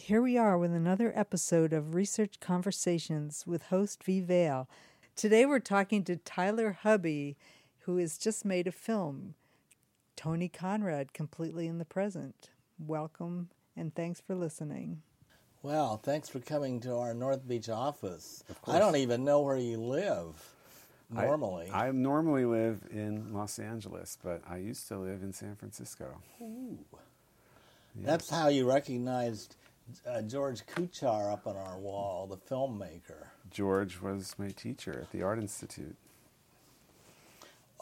here we are with another episode of Research Conversations with host V. Vale. Today we're talking to Tyler Hubby, who has just made a film, Tony Conrad, Completely in the Present. Welcome and thanks for listening. Well, thanks for coming to our North Beach office. I don't even know where you live normally. I, I normally live in Los Angeles, but I used to live in San Francisco. Ooh. That's how you recognized uh, George Kuchar up on our wall, the filmmaker. George was my teacher at the Art Institute.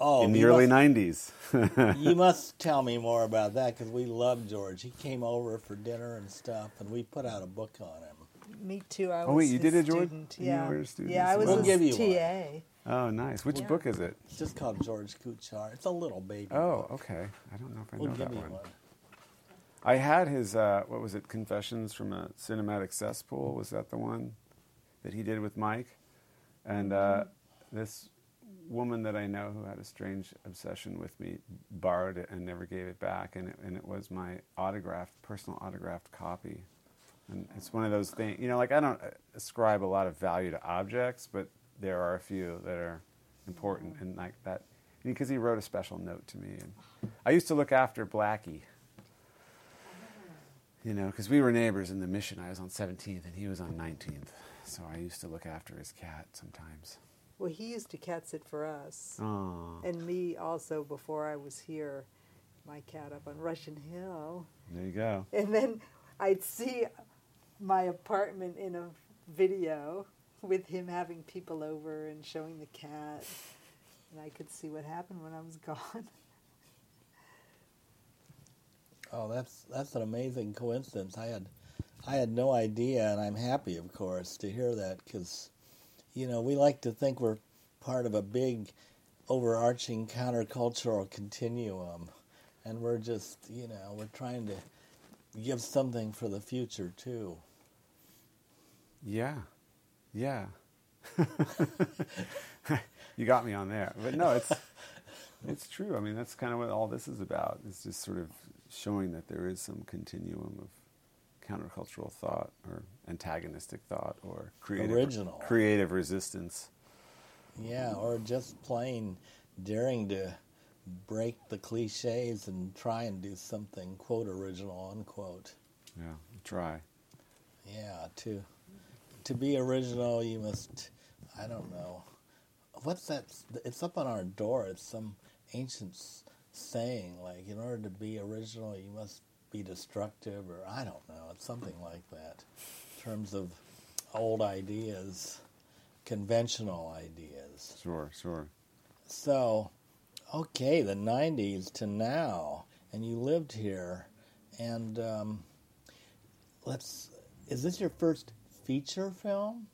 Oh, in the early must- 90s. you must tell me more about that because we love George. He came over for dinner and stuff, and we put out a book on him. Me too. I was Oh, wait, you did it, George? student. You Yeah, were a student yeah, I was well. We'll give you TA. oh, nice. Which Yeah. book is it? It's just called George Kuchar. It's a little baby. Oh, book. okay. I don't know if I We'll know give that you one. one. I had his, uh, what was it, Confessions from a Cinematic Cesspool? Was that the one that he did with Mike? And uh, this woman that I know who had a strange obsession with me borrowed it and never gave it back. And it, and it was my autographed, personal autographed copy. And it's one of those things, you know, like I don't ascribe a lot of value to objects, but there are a few that are important. And like that, because he wrote a special note to me. And I used to look after Blackie you know, because we were neighbors in the mission. I was on 17th and he was on 19th. So I used to look after his cat sometimes. Well, he used to cat sit for us. Oh, And me also before I was here, my cat up on Russian Hill. there you go. And then I'd see my apartment in a video with him having people over and showing the cat. And I could see what happened when I was gone. Oh, that's that's an amazing coincidence. I had I had no idea, and I'm happy, of course, to hear that because, you know, we like to think we're part of a big, overarching countercultural continuum, and we're just, you know, we're trying to give something for the future too. Yeah. Yeah. you got me on there. But no, it's it's true. I mean, that's kind of what all this is about. It's just sort of showing that there is some continuum of countercultural thought or antagonistic thought or creative Original. creative resistance. Yeah, or just plain daring to break the cliches and try and do something quote original unquote. Yeah, try. Yeah, to to be original, you must. I don't know. What's that? It's up on our door. It's some ancient saying like, in order to be original, you must be destructive, or I don't know. It's something like that. In terms of old ideas, conventional ideas. Sure, sure. So, okay, the '90s to now, and you lived here, and um, let's. Is this your first feature film?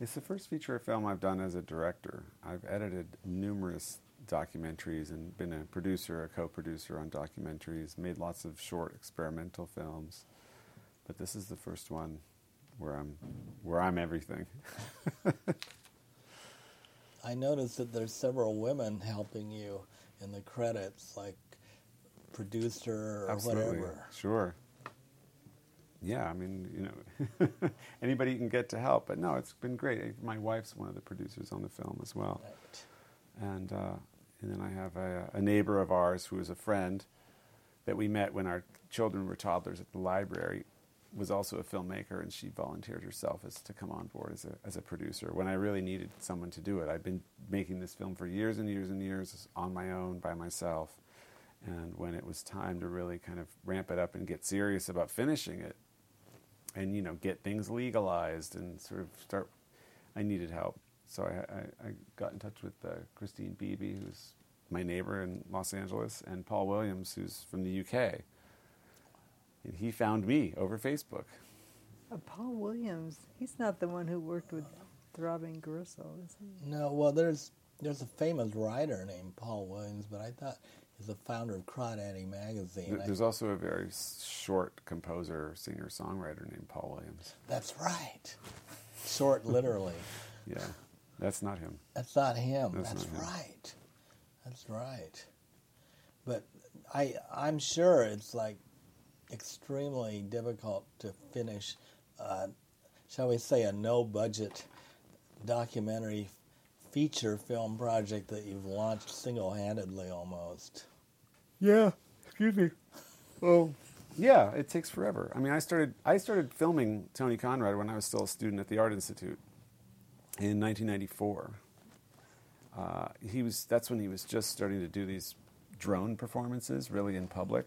It's the first feature film I've done as a director. I've edited numerous documentaries and been a producer, a co-producer on documentaries, made lots of short experimental films. But this is the first one where I'm where I'm everything. I noticed that there's several women helping you in the credits, like producer or Absolutely. whatever. Sure. Yeah, I mean, you know, anybody you can get to help. But no, it's been great. My wife's one of the producers on the film as well. Right. and uh, and then I have a, a neighbor of ours who is a friend that we met when our children were toddlers at the library. Was also a filmmaker, and she volunteered herself as to come on board as a as a producer when I really needed someone to do it. I'd been making this film for years and years and years on my own by myself, and when it was time to really kind of ramp it up and get serious about finishing it, and you know get things legalized and sort of start, I needed help. So I, I, I got in touch with uh, Christine Beebe, who's my neighbor in Los Angeles, and Paul Williams, who's from the UK. And he found me over Facebook. Uh, Paul Williams, he's not the one who worked with Throbbing Gristle, is he? No, well, there's there's a famous writer named Paul Williams, but I thought he's the founder of Crawdaddy magazine. Th- I- There's also a very short composer, singer, songwriter named Paul Williams. that's right. Short, literally. Yeah, that's not him. That's not him. That's That's, not him. right. That's right. But I I'm sure it's like extremely difficult to finish, uh, shall we say, a no budget documentary feature film project that you've launched single handedly almost. Yeah, excuse me. Oh, yeah, it takes forever. I mean, I started I started filming Tony Conrad when I was still a student at the Art Institute in 1994. Uh, he was that's when he was just starting to do these drone performances, really in public,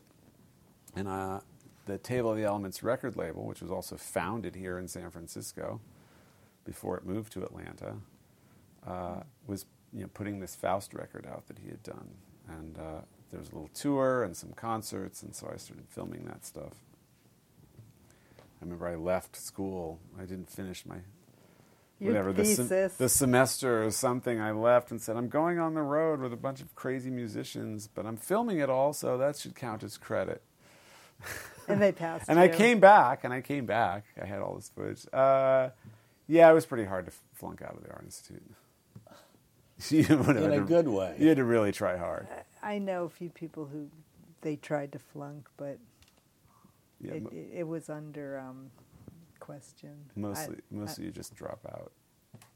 and uh, the Table of the Elements record label, which was also founded here in San Francisco before it moved to Atlanta, uh, was you know putting this Faust record out that he had done, and uh, there was a little tour and some concerts, and so I started filming that stuff. I remember I left school. I didn't finish my whatever the, sem- the semester or something. I left and said I'm going on the road with a bunch of crazy musicians, but I'm filming it all, so that should count as credit. and they passed. And I came back, and I came back. I had all this footage. Uh, yeah, it was pretty hard to flunk out of the art institute. You In a had to- good way. You had to really try hard. I know a few people who they tried to flunk, but Yeah, it, mo- it, it was under um, question. I- mostly, I- mostly you just drop out.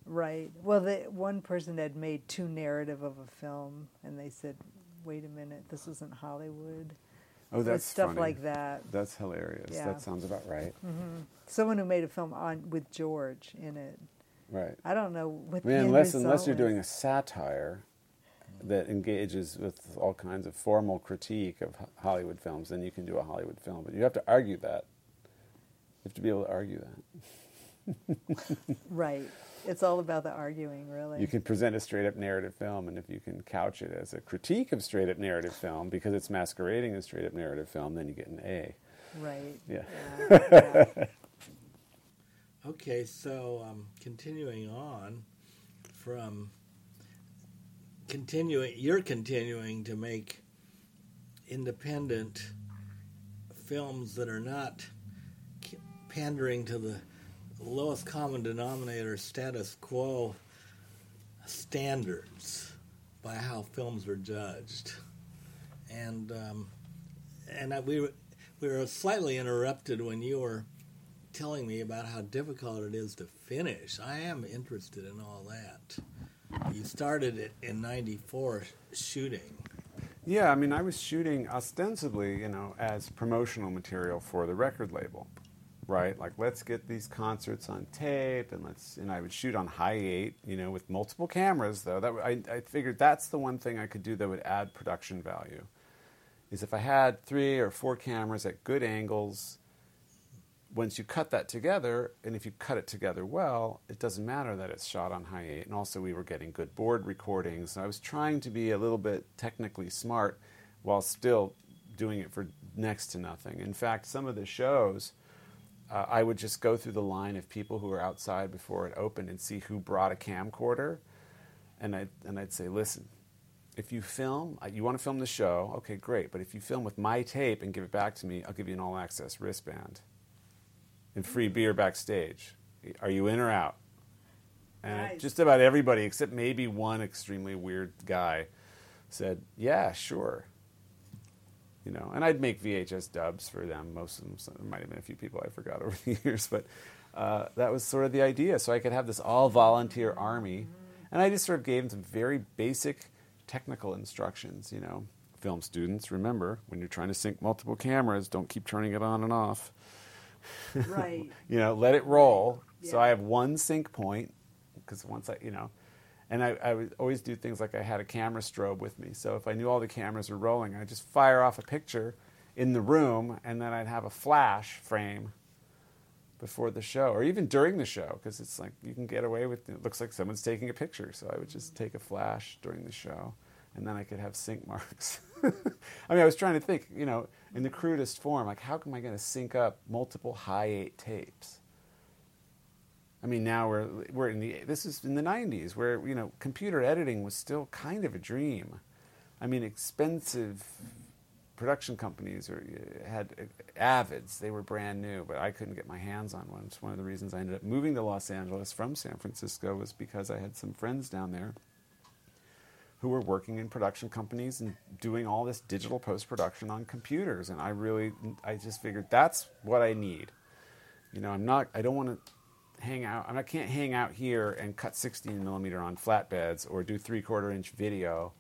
Right. Well, the one person had made two narrative of a film, and they said, "Wait a minute, this isn't Hollywood." Oh, that's stuff funny. like that. That's hilarious. Yeah. That sounds about right. Mm-hmm. Someone who made a film on with George in it. Right. I don't know what. I the mean, unless unless you're was. doing a satire that engages with all kinds of formal critique of Hollywood films, then you can do a Hollywood film. But you have to argue that. You have to be able to argue that. right. It's all about the arguing, really. You can present a straight up narrative film, and if you can couch it as a critique of straight up narrative film because it's masquerading as straight up narrative film, then you get an A. Right. Yeah. Yeah, yeah. Okay, so um, continuing on from continuing, you're continuing to make independent films that are not k- pandering to the lowest common denominator status quo standards by how films are judged, and um, and I, we were, we were slightly interrupted when you were telling me about how difficult it is to finish. I am interested in all that. You started it in '94 shooting. Yeah, I mean, I was shooting ostensibly, you know, as promotional material for the record label, right? Like, let's get these concerts on tape, and let's. And I would shoot on high eight, you know, with multiple cameras. Though that I, I figured that's the one thing I could do that would add production value, is if I had three or four cameras at good angles. Once you cut that together, and if you cut it together well, it doesn't matter that it's shot on high eight. And also, we were getting good board recordings. So I was trying to be a little bit technically smart while still doing it for next to nothing. In fact, some of the shows, uh, I would just go through the line of people who were outside before it opened and see who brought a camcorder. And I'd, and I'd say, listen, if you film, uh, you want to film the show, okay, great. But if you film with my tape and give it back to me, I'll give you an all access wristband and free beer backstage. Are you in or out? And Nice. just about everybody, except maybe one extremely weird guy, said, "Yeah, sure." You know, and I'd make VHS dubs for them. Most of them, there might have been a few people I forgot over the years, but uh, that was sort of the idea. So I could have this all volunteer army, and I just sort of gave them some very basic technical instructions. You know, film students, remember when you're trying to sync multiple cameras, don't keep turning it on and off right. you know, let it roll. So I have one sync point because once I, you know, and I, I would always do things like I had a camera strobe with me. So if I knew all the cameras were rolling, I'd just fire off a picture in the room and then I'd have a flash frame before the show or even during the show because it's like you can get away with it looks like someone's taking a picture. So I would just take a flash during the show and then I could have sync marks. I mean, I was trying to think, you know, in the crudest form, like how am I going to sync up multiple high eight tapes? I mean, now we're we're in the this is in the '90s where you know computer editing was still kind of a dream. I mean, expensive production companies or uh, had uh, Avids. They were brand new, but I couldn't get my hands on one. It's one of the reasons I ended up moving to Los Angeles from San Francisco was because I had some friends down there who were working in production companies and doing all this digital post production on computers. And I really, I just figured that's what I need. You know, I'm not, I don't want to hang out, I can't hang out here and cut 16 millimeter on flatbeds or do three quarter inch video.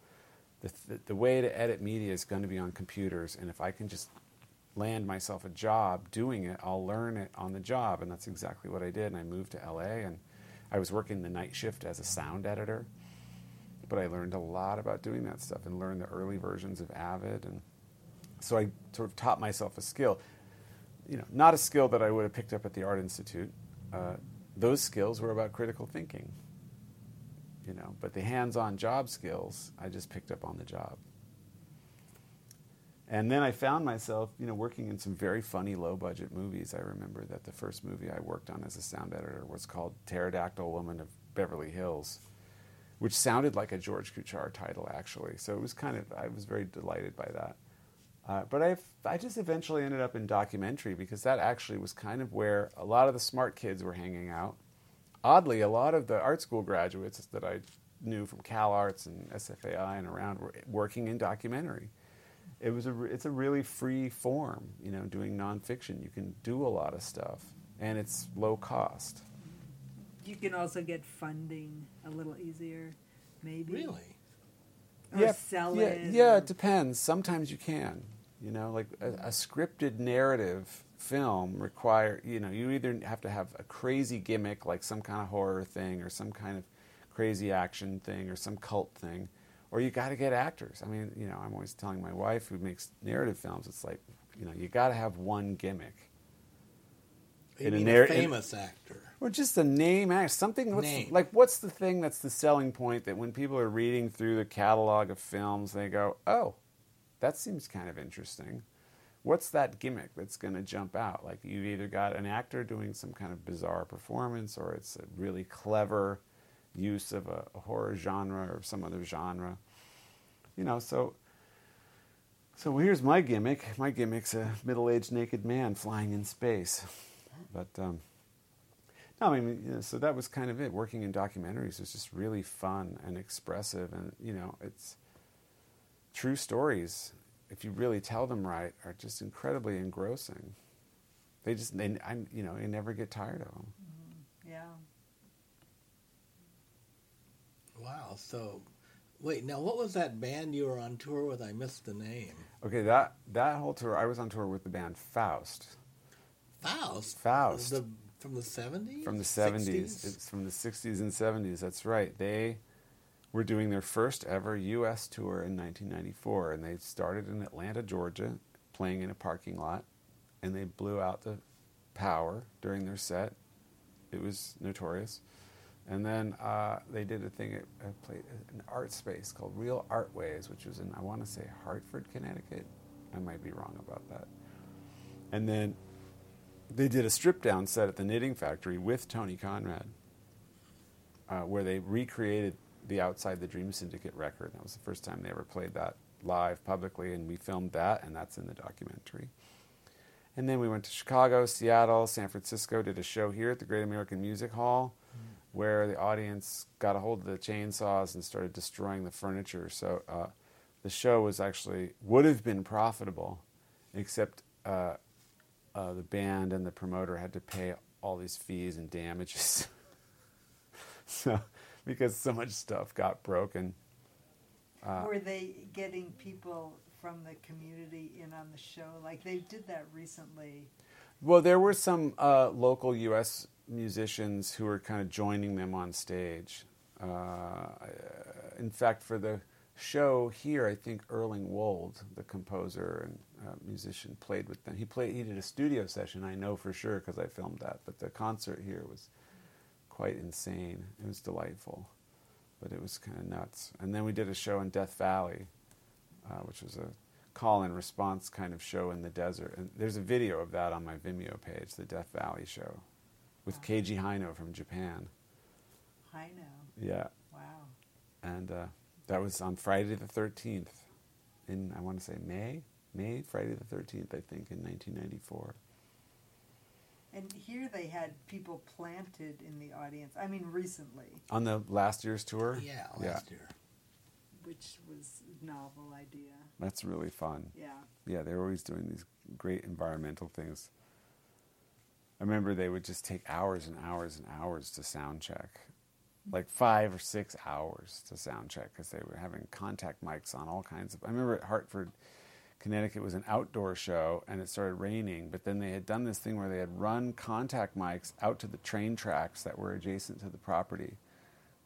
The, the, the way to edit media is going to be on computers. And if I can just land myself a job doing it, I'll learn it on the job. And that's exactly what I did. And I moved to LA and I was working the night shift as a sound editor but I learned a lot about doing that stuff and learned the early versions of Avid, and so I sort of taught myself a skill. You know, not a skill that I would have picked up at the Art Institute. Uh, those skills were about critical thinking. You know, but the hands-on job skills I just picked up on the job. And then I found myself, you know, working in some very funny low-budget movies. I remember that the first movie I worked on as a sound editor was called Pterodactyl Woman of Beverly Hills which sounded like a George Kuchar title actually. So it was kind of I was very delighted by that. Uh, but I I just eventually ended up in documentary because that actually was kind of where a lot of the smart kids were hanging out. Oddly, a lot of the art school graduates that I knew from Cal Arts and SFAI and around were working in documentary. It was a it's a really free form, you know, doing nonfiction. You can do a lot of stuff, and it's low cost you can also get funding a little easier, maybe. Really? Or yeah, sell yeah, it. Yeah, or... it depends. Sometimes you can. You know, like a, a, scripted narrative film require. You know, you either have to have a crazy gimmick, like some kind of horror thing, or some kind of crazy action thing, or some cult thing, or you got to get actors. I mean, you know, I'm always telling my wife who makes narrative films, it's like, you know, you got to have one gimmick. You in a, narr- a famous in, actor or just a name, actor something. What's, name. Like, what's the thing that's the selling point that when people are reading through the catalog of films, they go, "Oh, that seems kind of interesting." What's that gimmick that's going to jump out? Like, you've either got an actor doing some kind of bizarre performance, or it's a really clever use of a, horror genre or some other genre. You know, so so here's my gimmick. My gimmick's a middle-aged naked man flying in space, but. Um, no, I mean, you know, so that was kind of it. Working in documentaries was just really fun and expressive, and you know, it's true stories. If you really tell them right, are just incredibly engrossing. They just, they, I, you know, you never get tired of them. Mm-hmm. Yeah. Wow. So, wait. Now, what was that band you were on tour with? I missed the name. Okay, that that whole tour, I was on tour with the band Faust. Faust. Faust. The from the 70s? From the 70s. It's from the 60s and 70s. That's right. They were doing their first ever U.S. tour in 1994, and they started in Atlanta, Georgia, playing in a parking lot, and they blew out the power during their set. It was notorious. And then uh, they did a thing at, an art space called Real Art Ways, which was in, I want to say, Hartford, Connecticut. I might be wrong about that. And then they did a strip down set at the Knitting Factory with Tony Conrad, uh, where they recreated the Outside the Dream Syndicate record. That was the first time they ever played that live publicly, and we filmed that, and that's in the documentary. And then we went to Chicago, Seattle, San Francisco, did a show here at the Great American Music Hall, mm-hmm. where the audience got a hold of the chainsaws and started destroying the furniture. So uh, the show was actually would have been profitable, except. Uh, uh, the band and the promoter had to pay all these fees and damages. so, because so much stuff got broken. Uh, Were they getting people from the community in on the show? Like they did that recently. Well, there were some uh, local U.S. musicians who were kind of joining them on stage. Uh, in fact, for the show here, I think Erling Wold, the composer and uh, musician, played with them. He played. He did a studio session. I know for sure because I filmed that. But the concert here was quite insane. It was delightful, but it was kind of nuts. And then we did a show in Death Valley, uh, which was a call and response kind of show in the desert. And there's a video of that on my Vimeo page, the Death Valley show, with Keiji Haino from Japan. Haino. Yeah. Wow. And uh, that was on Friday the 13th in, I want to say May, May, Friday the 13th, I think, in 1994. And here they had people planted in the audience. I mean, recently. On the last year's tour? Yeah, last yeah. year. which was a novel idea. That's really fun. Yeah. Yeah, they're always doing these great environmental things. I remember they would just take hours and hours and hours to sound check, like five or six hours to sound check because they were having contact mics on all kinds of. I remember at Hartford, Connecticut was an outdoor show and it started raining, but then they had done this thing where they had run contact mics out to the train tracks that were adjacent to the property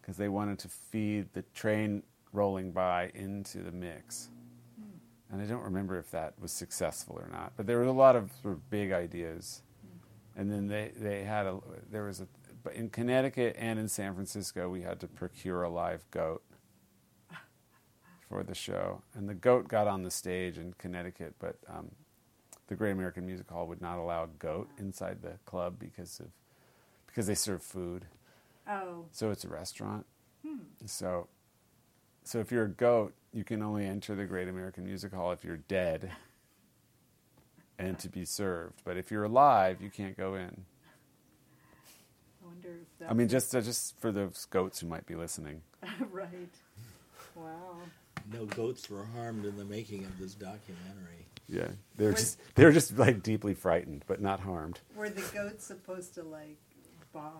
because they wanted to feed the train rolling by into the mix. Hmm. And I don't remember if that was successful or not, but there were a lot of sort of big ideas. Hmm. And then they, they had a, there was a, but in Connecticut and in San Francisco, we had to procure a live goat for the show. And the goat got on the stage in Connecticut, but um, the Great American Music Hall would not allow a goat inside the club because of, because they serve food. Oh. So it's a restaurant. So, so if you're a goat, you can only enter the Great American Music Hall if you're dead and to be served. But if you're alive, you can't go in. I wonder if that. I mean, just uh, just for those goats who might be listening. right. Wow. No goats were harmed in the making of this documentary. Yeah, they're Was- just they're just like deeply frightened, but not harmed. Were the goats supposed to like bark?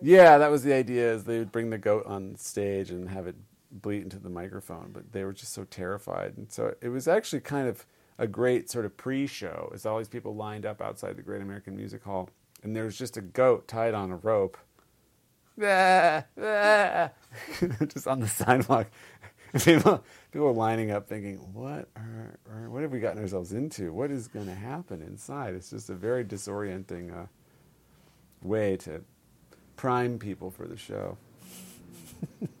Yeah, that was the idea. Is they would bring the goat on stage and have it bleat into the microphone, but they were just so terrified, and so it was actually kind of a great sort of pre-show. As all these people lined up outside the Great American Music Hall, and there was just a goat tied on a rope, Ah, ah, just on the sidewalk. people, people were lining up, thinking, "What are, are what have we gotten ourselves into? What is going to happen inside?" It's just a very disorienting uh, way to prime people for the show.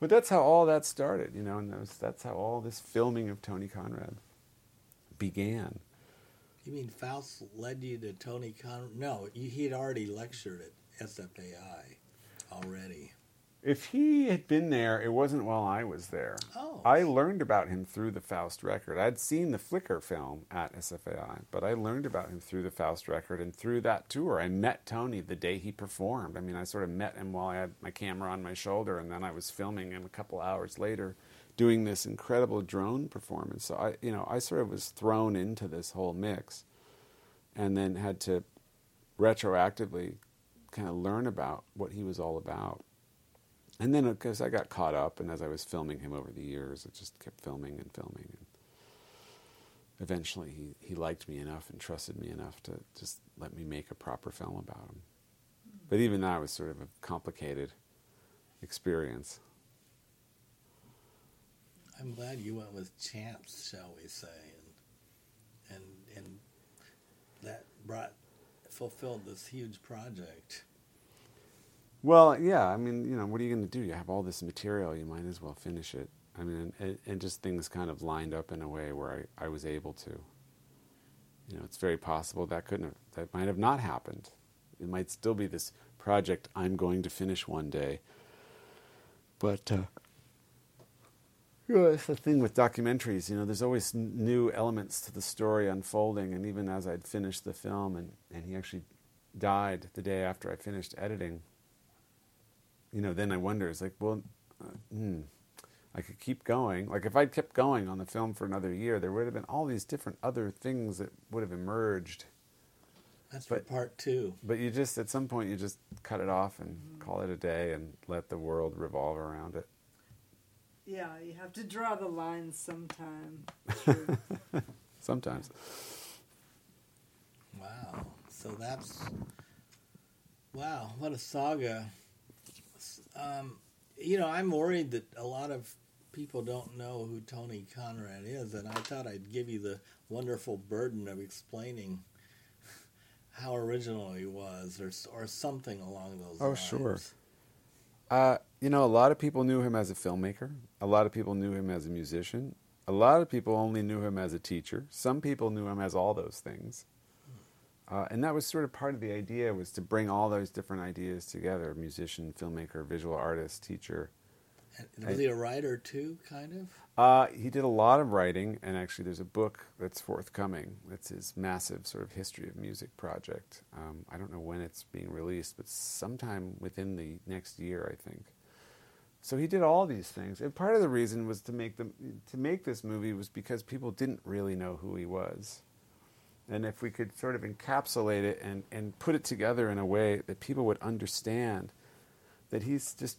but that's how all that started, you know, and that was, that's how all this filming of Tony Conrad began. You mean Faust led you to Tony Conrad? No, he had already lectured at SFAI already. If he had been there, it wasn't while I was there. Oh. I learned about him through the Faust record. I'd seen the Flicker film at SFAI, but I learned about him through the Faust record and through that tour. I met Tony the day he performed. I mean, I sort of met him while I had my camera on my shoulder, and then I was filming him a couple hours later doing this incredible drone performance. So I, you know, I sort of was thrown into this whole mix and then had to retroactively kind of learn about what he was all about. And then, because I got caught up, and as I was filming him over the years, I just kept filming and filming. And eventually, he, he liked me enough and trusted me enough to just let me make a proper film about him. But even that was sort of a complicated experience. I'm glad you went with chance, shall we say, and and and that brought fulfilled this huge project. Well, yeah, I mean, you know, what are you going to do? You have all this material, you might as well finish it. I mean, and, and just things kind of lined up in a way where I, I was able to. You know, it's very possible that couldn't have, that might have not happened. It might still be this project I'm going to finish one day. But, uh, it's the thing with documentaries, you know, there's always n- new elements to the story unfolding. And even as I'd finished the film, and, and he actually died the day after I finished editing, you know, then I wonder, it's like, well, uh, hmm, I could keep going. Like if I'd kept going on the film for another year, there would have been all these different other things that would have emerged. That's for But- part two. But you just, at some point, you just cut it off and call it a day and let the world revolve around it. Yeah, you have to draw the lines sometime. True. Sometimes. Wow. So that's wow. What a saga. Um, you know, I'm worried that a lot of people don't know who Tony Conrad is, and I thought I'd give you the wonderful burden of explaining how original he was, or or something along those lines. Oh, lines. sure. Uh, you know, a lot of people knew him as a filmmaker. A lot of people knew him as a musician. A lot of people only knew him as a teacher. Some people knew him as all those things. Uh, and that was sort of part of the idea was to bring all those different ideas together: musician, filmmaker, visual artist, teacher. And was he a writer too, kind of? Uh, he did a lot of writing, and actually, there's a book that's forthcoming. That's his massive sort of history of music project. Um, I don't know when it's being released, but sometime within the next year, I think. so he did all these things, and part of the reason was to make them to make this movie was because people didn't really know who he was, and if we could sort of encapsulate it and and put it together in a way that people would understand that he's just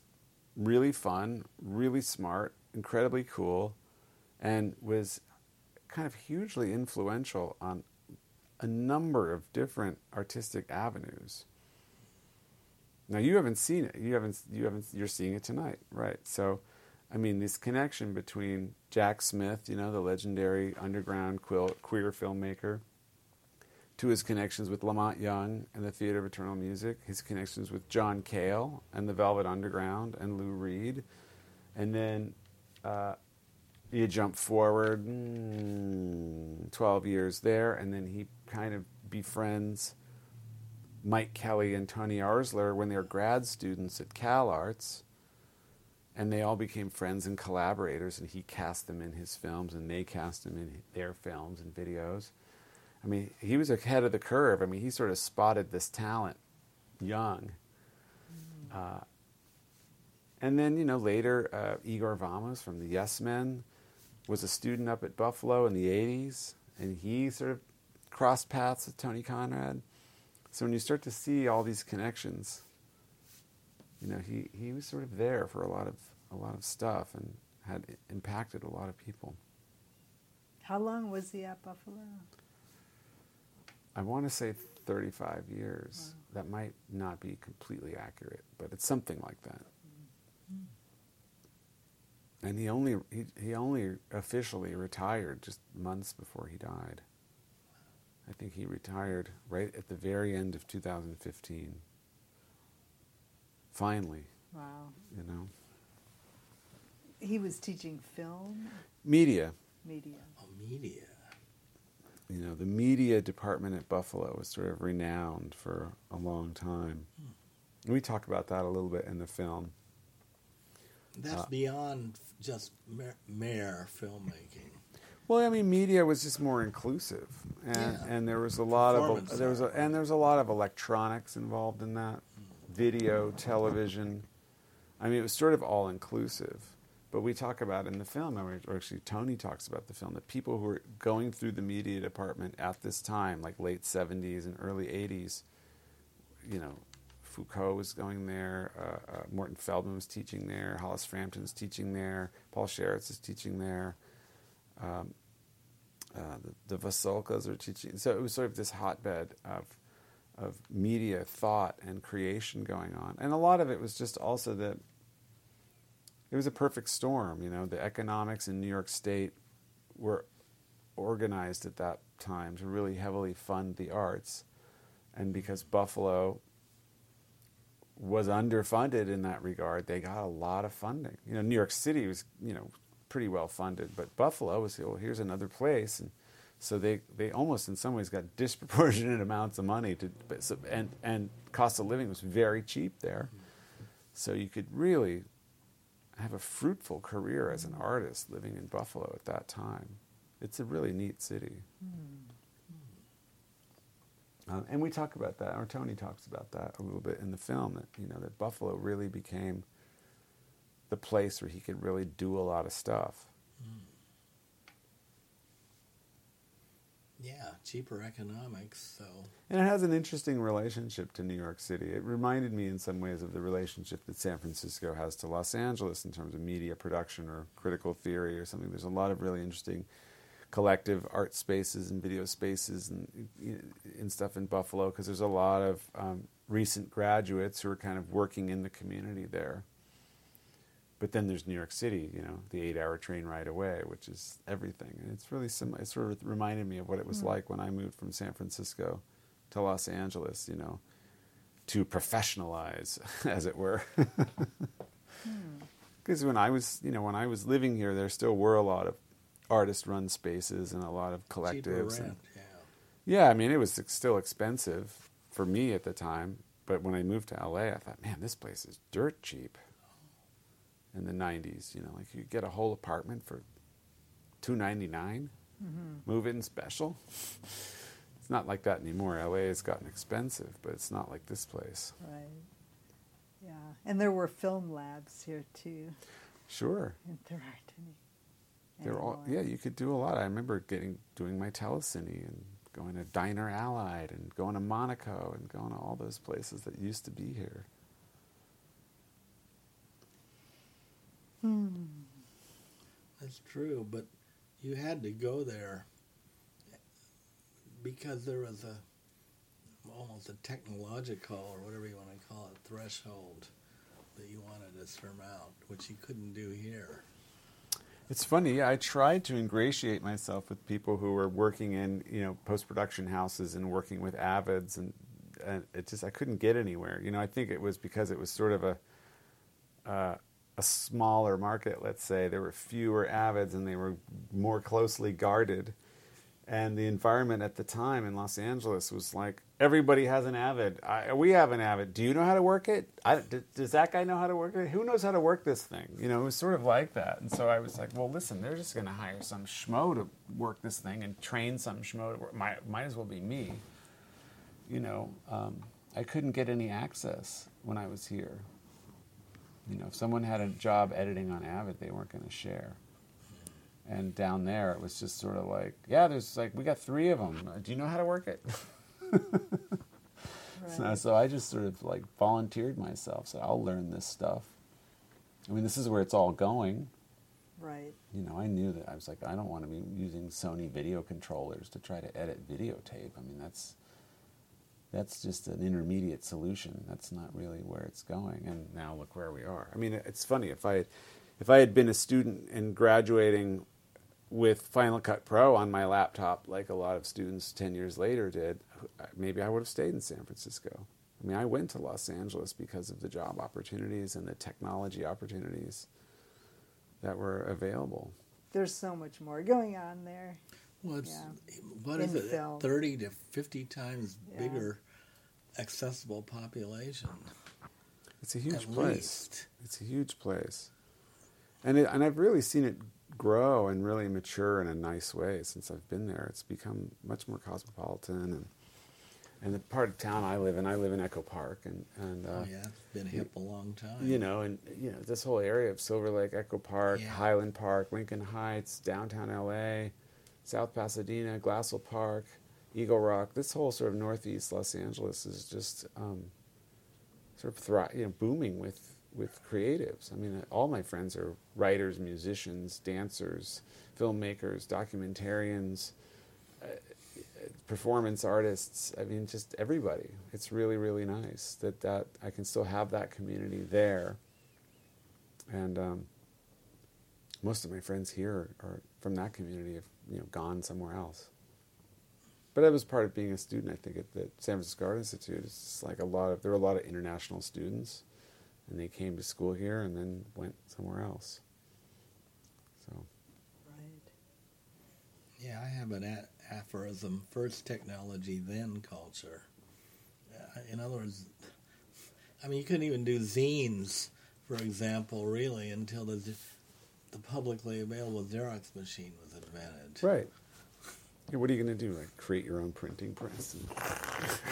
really fun, really smart, incredibly cool, and was kind of hugely influential on a number of different artistic avenues. Now you haven't seen it. You haven't. You haven't. You're seeing it tonight, right? So, I mean, this connection between Jack Smith, you know, the legendary underground queer filmmaker, to his connections with La Monte Young and the Theater of Eternal Music, his connections with John Cale and the Velvet Underground and Lou Reed, and then uh, you jump forward mm, 12 years there, and then he kind of befriends Mike Kelley and Tony Oursler when they're grad students at Cal Arts. And they all became friends and collaborators, and he cast them in his films, and they cast him in their films and videos. I mean, he was ahead of the curve. I mean, he sort of spotted this talent young. Mm-hmm. Uh, and then, you know, later, uh, Igor Vamos from the Yes Men was a student up at Buffalo in the 80s, and he sort of crossed paths with Tony Conrad. So when you start to see all these connections, you know, he, he was sort of there for a lot of a lot of stuff and had impacted a lot of people. How long was he at Buffalo? I want to say 35 years. Wow. That might not be completely accurate, but it's something like that. Mm-hmm. And he only he, he only officially retired just months before he died. I think he retired right at the very end of 2015. Finally. Wow. You know. He was teaching film? Media. Media. Oh, media. You know, the media department at Buffalo was sort of renowned for a long time. Hmm. We talk about that a little bit in the film. That's uh, beyond just mere filmmaking. Well, I mean, media was just more inclusive, and, yeah. and there was a lot of there was a, and there was a lot of electronics involved in that, video, television. I mean, it was sort of all inclusive. But we talk about in the film, or actually Tony talks about the film, that people who were going through the media department at this time, like late '70s and early '80s, you know, Foucault was going there, uh, uh, Morton Feldman was teaching there, Hollis Frampton was teaching there, Paul Sharits is teaching there. Um, uh, the, the Vasulkas are teaching. So it was sort of this hotbed of of media thought and creation going on, and a lot of it was just also that it was a perfect storm. You know, the economics in New York State were organized at that time to really heavily fund the arts, and because Buffalo was underfunded in that regard, they got a lot of funding. You know, New York City was, you know, pretty well funded. But Buffalo was, well, here's another place, and so they, they almost in some ways got disproportionate amounts of money to, and and cost of living was very cheap there, so you could really have a fruitful career as an artist living in Buffalo at that time. It's a really neat city. Um, and we talk about that, or Tony talks about that a little bit in the film. That you know that Buffalo really became the place where he could really do a lot of stuff. Mm. Yeah, cheaper economics. So, and it has an interesting relationship to New York City. It reminded me in some ways of the relationship that San Francisco has to Los Angeles in terms of media production or critical theory or something. There's a lot of really interesting collective art spaces and video spaces and, and stuff in Buffalo because there's a lot of um, recent graduates who are kind of working in the community there. But then there's New York City, you know, the eight-hour train ride away, which is everything. And it's really similar. It sort of reminded me of what it was mm. like when I moved from San Francisco to Los Angeles, you know, to professionalize, as it were. Because mm. when I was, you know, when I was living here, there still were a lot of artist-run spaces and a lot of collectives. Rent, and, yeah. yeah, I mean, it was still expensive for me at the time. But when I moved to LA, I thought, man, this place is dirt cheap in the 90s. You know, like you get a whole apartment for two ninety nine, mm-hmm. move in special. it's not like that anymore. LA has gotten expensive, but it's not like this place. Right. Yeah, and there were film labs here too. Sure. If there aren't any. They're all anymore. yeah. You could do a lot. I remember getting doing my telecine and going to Diner Allied and going to Monaco and going to all those places that used to be here. Hmm. That's true, but you had to go there because there was a almost a technological or whatever you want to call it threshold that you wanted to surmount, which you couldn't do here. It's funny. I tried to ingratiate myself with people who were working in you know post production houses and working with avids, and, and it just I couldn't get anywhere. You know, I think it was because it was sort of a uh, a smaller market. Let's say there were fewer avids, and they were more closely guarded. And the environment at the time in Los Angeles was like everybody has an avid. I, we have an avid. Do you know how to work it? Does that guy know how to work it? Who knows how to work this thing? You know, it was sort of like that. And so I was like, well, listen, they're just going to hire some schmo to work this thing and train some schmo to work. Might, might as well be me. You know, um, I couldn't get any access when I was here. You know, if someone had a job editing on Avid, they weren't going to share. And down there, it was just sort of like, yeah, there's like, we got three of them. Do you know how to work it? So, Right. so I just sort of like volunteered myself. So I'll learn this stuff. I mean, this is where it's all going. Right. You know, I knew that I was like, I don't want to be using Sony video controllers to try to edit videotape. I mean, that's that's just an intermediate solution. That's not really where it's going. And now look where we are. I mean, it's funny if I if I had been a student and graduating with Final Cut Pro on my laptop, like a lot of students ten years later did, maybe I would have stayed in San Francisco. I mean, I went to Los Angeles because of the job opportunities and the technology opportunities that were available. There's so much more going on there. Well, it's, Yeah. what In is it? film. Thirty to fifty times Yeah. bigger accessible population. It's a huge At place. least. It's a huge place, and it, and I've really seen it grow and really mature in a nice way since I've been there. It's become much more cosmopolitan, and and the part of town I live in, I live in Echo Park, and and uh, oh yeah, it's been hip a long time. you know, and you know this whole area of Silver Lake, Echo Park, Yeah. Highland Park, Lincoln Heights, downtown LA, South Pasadena, Glassell Park, Eagle Rock. This whole sort of northeast Los Angeles is just um, sort of thri- you know, booming with with creatives. I mean, all my friends are writers, musicians, dancers, filmmakers, documentarians. Uh, performance artists i mean just everybody it's really really nice that that i can still have that community there and um, most of my friends here are from that community have you know gone somewhere else but that was part of being a student i think at the san francisco art institute it's like a lot of there were a lot of international students and they came to school here and then went somewhere else so Right. Yeah, I have an a- aphorism: first technology, then culture. Uh, in other words, I mean, you couldn't even do zines, for example, really, until the the publicly available Xerox machine was an advantage. Right. Yeah, what are you going to do? Like create your own printing press?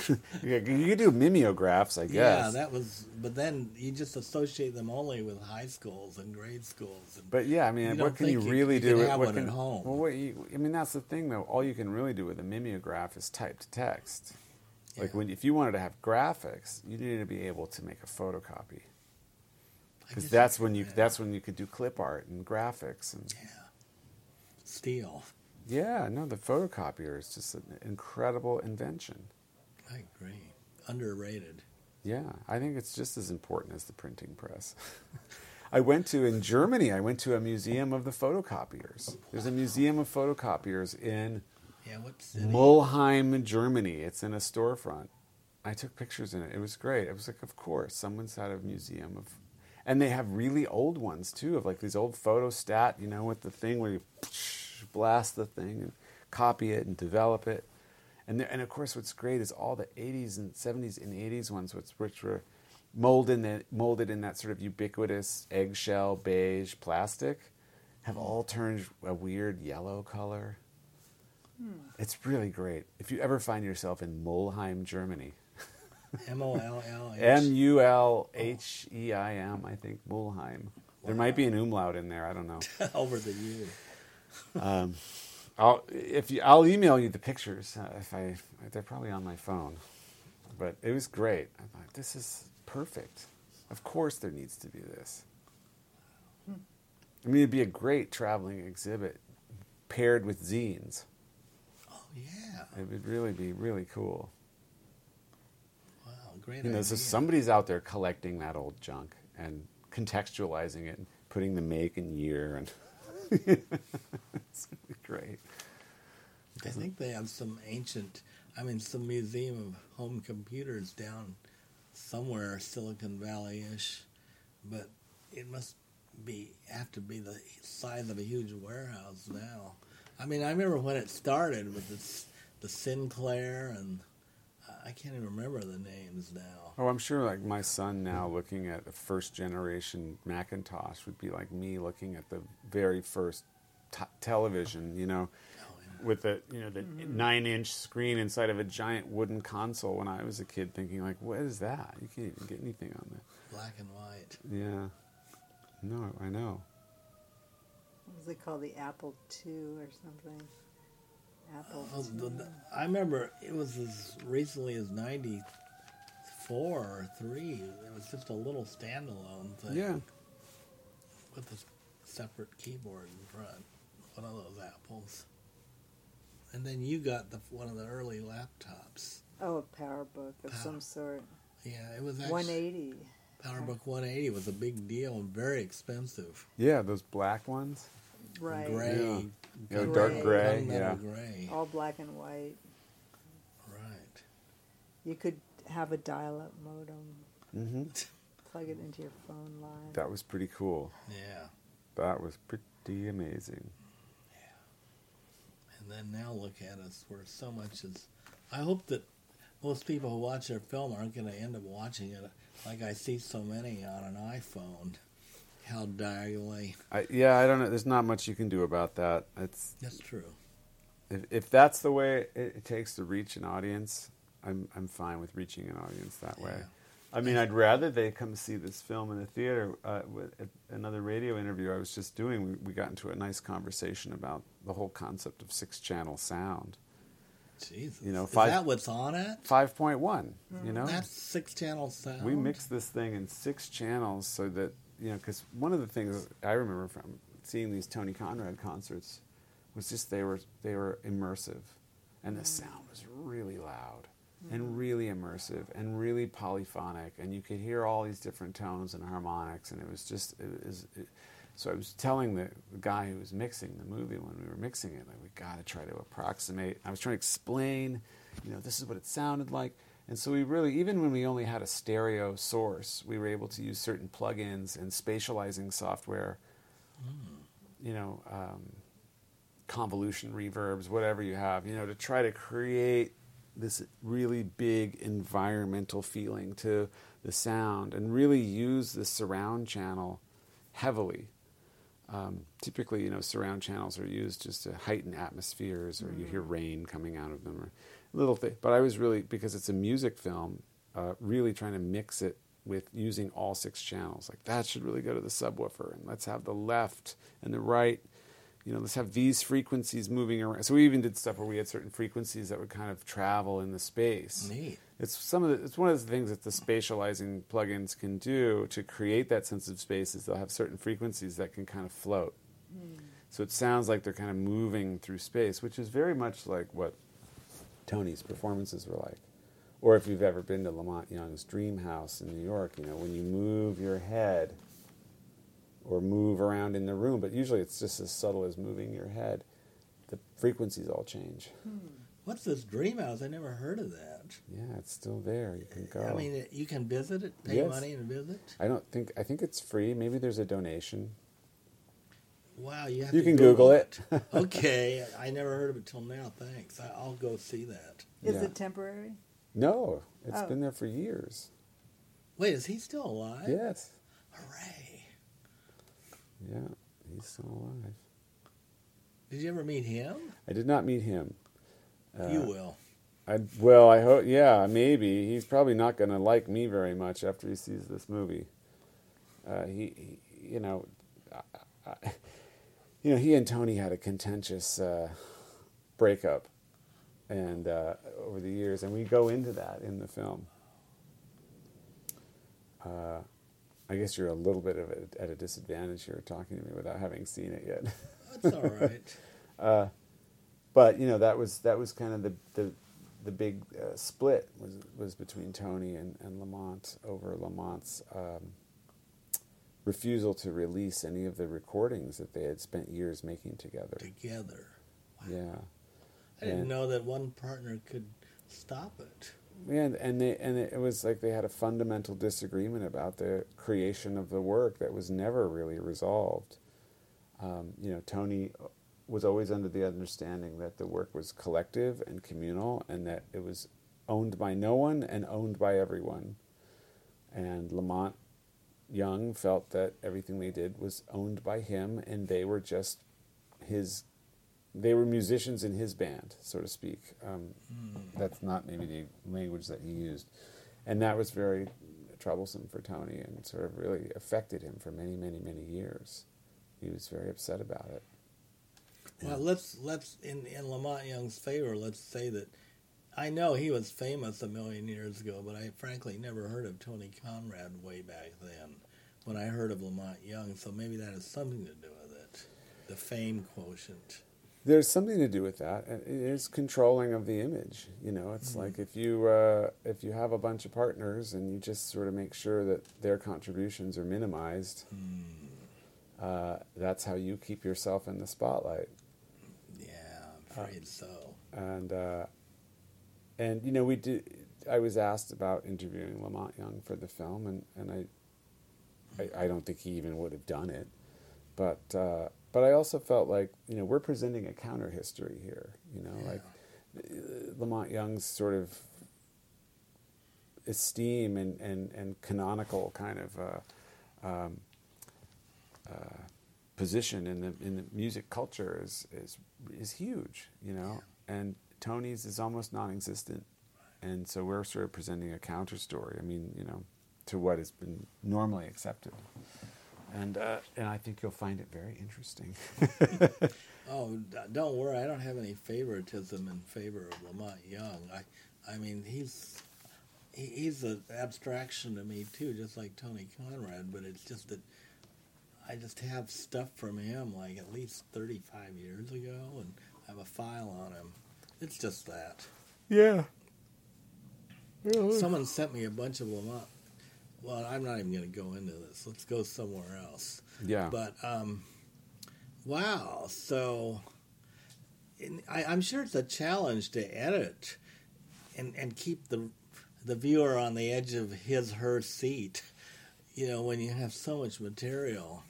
And you could do mimeographs, I guess. Yeah, that was. But then you just associate them only with high schools and grade schools. And, but yeah, I mean, what can you you- really you do? can with- have what one can- at home. Well, what you, I mean, that's the thing, though. All you can really do with a mimeograph is type to text. Like Yeah. when, if you wanted to have graphics, you needed to be able to make a photocopy because that's when you could, that's when you could do clip art and graphics and Yeah. Steel. yeah, no, the photocopier is just an incredible invention. I agree. Underrated. Yeah, I think it's just as important as the printing press. I went to in Germany. I went to a museum of the photocopiers. There's a museum of photocopiers in Yeah? Mulheim, Germany. It's in a storefront. I took pictures in it. It was great. I was like, of course, someone's had a museum of, and they have really old ones too, of like these old photostat, you know, with the thing where you blast the thing and copy it and develop it. And, there, and of course, what's great is all the 80s and 70s and 80s ones, which, which were molded in, the, molded in that sort of ubiquitous eggshell beige plastic, have all turned a weird yellow color. Hmm. It's really great. If you ever find yourself in Mulheim, Germany, M O L L H. M U L H E I M, I think, Mulheim. There might be an umlaut in there. I don't know. over the U. Um, I'll if you, I'll email you the pictures uh, if I they're probably on my phone. But it was great. I thought this is perfect. Of course, there needs to be this. I mean, it'd be a great traveling exhibit paired with zines. Oh yeah. It would really be really cool. Great You know, so somebody's out there collecting that old junk and contextualizing it and putting the make and year and it's great. I think they have some ancient, I mean, some museum of home computers down somewhere, Silicon Valley ish, but it must be have to be the size of a huge warehouse now. I mean, I remember when it started with this, the Sinclair, and I can't even remember the names now. Oh, I'm sure like my son now looking at a first generation Macintosh would be like me looking at the very first t- television, you know, Oh, yeah. with the, you know, the mm-hmm. nine inch screen inside of a giant wooden console when I was a kid thinking like, what is that? You can't even get anything on that. Black and white. Yeah. No, I know. What was it called? The Apple II or something? Apple the, the- I remember it was as recently as '94 or three. It was just a little standalone thing. Yeah. with a separate keyboard in front. One of those apples. And then you got the one of the early laptops. Oh, a PowerBook of Power. some sort. Yeah, it was actually 180. PowerBook 180 was a big deal and very expensive. Yeah, those black ones. Right. Gray, Yeah, gun- dark gray, gunmetal yeah. gray. All black and white. Right. You could have a dial up modem, hmm plug it into your phone line. That was pretty cool. Yeah. That was pretty amazing. Yeah. And then now look at us where so much is. I hope that most people who watch their film aren't going to end up watching it like I see so many on an iPhone. How diagonally. I, yeah, I don't know. There's not much you can do about that. It's That's true. if, if that's the way it, it takes to reach an audience, I'm I'm fine with reaching an audience that way. Yeah. I mean, I'd rather they come see this film in the theater. Uh, with another radio interview I was just doing, we, we got into a nice conversation about the whole concept of six-channel sound. Jesus. You know, Is that what's on it? Five point one, you know. That's six channel sound. We mix this thing in six channels so that you know, because one of the things I remember from seeing these Tony Conrad concerts was just they were they were immersive, and the mm. sound was really loud and mm. really immersive and really polyphonic, and you could hear all these different tones and harmonics, and it was just it was. It, so I was telling the, the guy who was mixing the movie when we were mixing it, like we got to try to approximate. I was trying to explain, you know, this is what it sounded like. And so we really, even when we only had a stereo source, we were able to use certain plugins and spatializing software, you know, um, convolution reverbs, whatever you have, you know, to try to create this really big environmental feeling to the sound and really use the surround channel heavily. Um, typically, you know, surround channels are used just to heighten atmospheres, or you hear rain coming out of them, or little thing. But I was really because it's a music film, uh, really trying to mix it with using all six channels. Like that should really go to the subwoofer, and let's have the left and the right. You know, let's have these frequencies moving around. So we even did stuff where we had certain frequencies that would kind of travel in the space. Neat. It's some of the, it's one of the things that the spatializing plugins can do to create that sense of space is they'll have certain frequencies that can kind of float. Hmm. So it sounds like they're kind of moving through space, which is very much like what Tony's performances were like. Or if you've ever been to La Monte Young's Dream House in New York, you know, when you move your head or move around in the room, but usually it's just as subtle as moving your head, the frequencies all change. Hmm. What's this dream house? I never heard of that. Yeah, it's still there. You can go. I mean, you can visit it, pay Yes. money and visit. I don't think I think it's free. Maybe there's a donation. Wow, you have You to can Google it. okay, I never heard of it till now. Thanks. I, I'll go see that. Is Yeah. it temporary? no, it's Oh. been there for years. Wait, is he still alive? Yes. Hooray! Yeah, he's still alive. Did you ever meet him? I did not meet him. Uh, you will. I well, I hope. Yeah, maybe he's probably not going to like me very much after he sees this movie. Uh, he, he, you know, I, I, you know, he and Tony had a contentious uh, breakup, and uh, over the years, and we go into that in the film. I guess you're a little bit of a, at a disadvantage here talking to me without having seen it yet. That's all right. uh, but you know that was that was kind of the the, the big uh, split was was between Tony and, and La Monte over La Monte's um, refusal to release any of the recordings that they had spent years making together. Together. Yeah. I didn't And- know that one partner could stop it. Yeah, and they and it was like they had a fundamental disagreement about the creation of the work that was never really resolved. Um, you know, Tony was always under the understanding that the work was collective and communal, and that it was owned by no one and owned by everyone. And La Monte Young felt that everything they did was owned by him, and they were just his they were musicians in his band, so to speak. Um, That's not maybe the language that he used, and that was very troublesome for Tony, and sort of really affected him for many, many, many years. He was very upset about it. Well, let's let's in in La Monte Young's favor, let's say that I know he was famous a million years ago, but I frankly never heard of Tony Conrad way back then. When I heard of La Monte Young, so maybe that has something to do with it, the fame quotient. There's something to do with that. and It is controlling of the image. You know, it's like if you uh, if you have a bunch of partners and you just sort of make sure that their contributions are minimized. Uh, that's how you keep yourself in the spotlight. Yeah, I'm afraid so. and uh, and you know we did. I was asked about interviewing La Monte Young for the film, and and I, I, I don't think he even would have done it, but uh, but I also felt like you know we're presenting a counter history here. You know, like uh, La Monte Young's sort of esteem and and and canonical kind of. Uh, um, uh, position in the in the music culture is is is huge, you know. And Tony's is almost non-existent, and so we're sort of presenting a counter story. I mean, you know, to what has been normally accepted, and uh, and I think you'll find it very interesting. Oh, don't worry. I don't have any favoritism in favor of La Monte Young. I, I mean, he's he, he's an abstraction to me too, just like Tony Conrad. But it's just that I just have stuff from him like at least thirty-five years ago, and I have a file on him. It's just that. yeah. Someone sent me a bunch of La Monte. Well, I'm not even going to go into this. Let's go somewhere else. Yeah. But um, wow, so in, I, I'm sure it's a challenge to edit and and keep the the viewer on the edge of his her seat. You know, when you have so much material.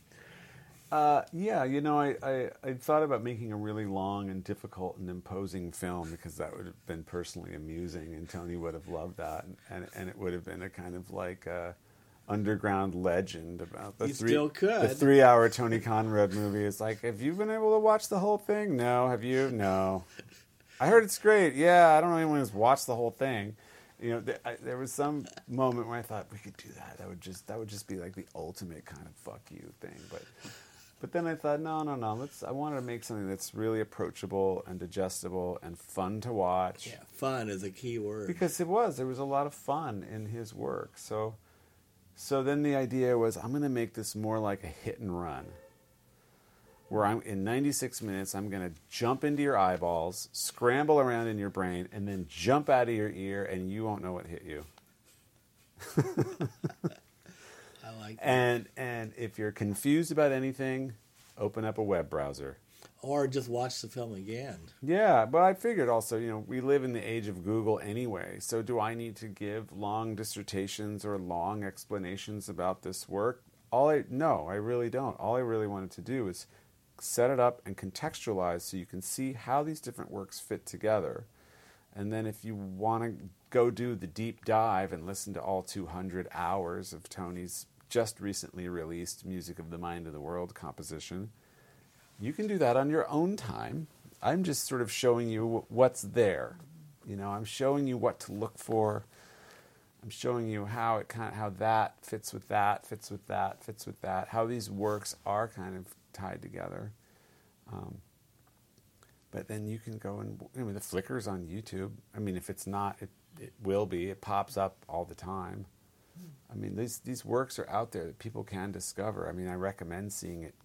Uh, yeah, you know, I, I, I thought about making a really long and difficult and imposing film because that would have been personally amusing, and Tony would have loved that, and, and, and it would have been a kind of like a underground legend about the You three the three hour Tony Conrad movie. It's like, have you been able to watch the whole thing? No, have you? No. I heard it's great. Yeah, I don't know anyone who's watched the whole thing. You know, th- I, there was some moment where I thought we could do that. That would just that would just be like the ultimate kind of fuck you thing. But but then I thought, no, no, no. Let's. I wanted to make something that's really approachable and digestible and fun to watch. Yeah, fun is a key word. Because it was. There was a lot of fun in his work. So, so then the idea was, I'm going to make this more like a hit and run. Where I'm in 96 minutes, I'm going to jump into your eyeballs, scramble around in your brain, and then jump out of your ear, and you won't know what hit you. Like that. And and if you're confused about anything, open up a web browser. Or just watch the film again. Yeah, but I figured also, you know, we live in the age of Google anyway. So do I need to give long dissertations or long explanations about this work? All I no, I really don't. All I really wanted to do is set it up and contextualize so you can see how these different works fit together. And then if you want to go do the deep dive and listen to all 200 hours of Tony's just recently released Music of the Mind of the World composition, you can do that on your own time. I'm just sort of showing you what's there. You know, I'm showing you what to look for. I'm showing you how it kind of how that fits with that, fits with that, fits with that. How these works are kind of tied together. Um, but then you can go and I mean the flickers on YouTube. I mean, if it's not, it it will be. It pops up all the time. I mean, these these works are out there that people can discover. I mean, I recommend seeing it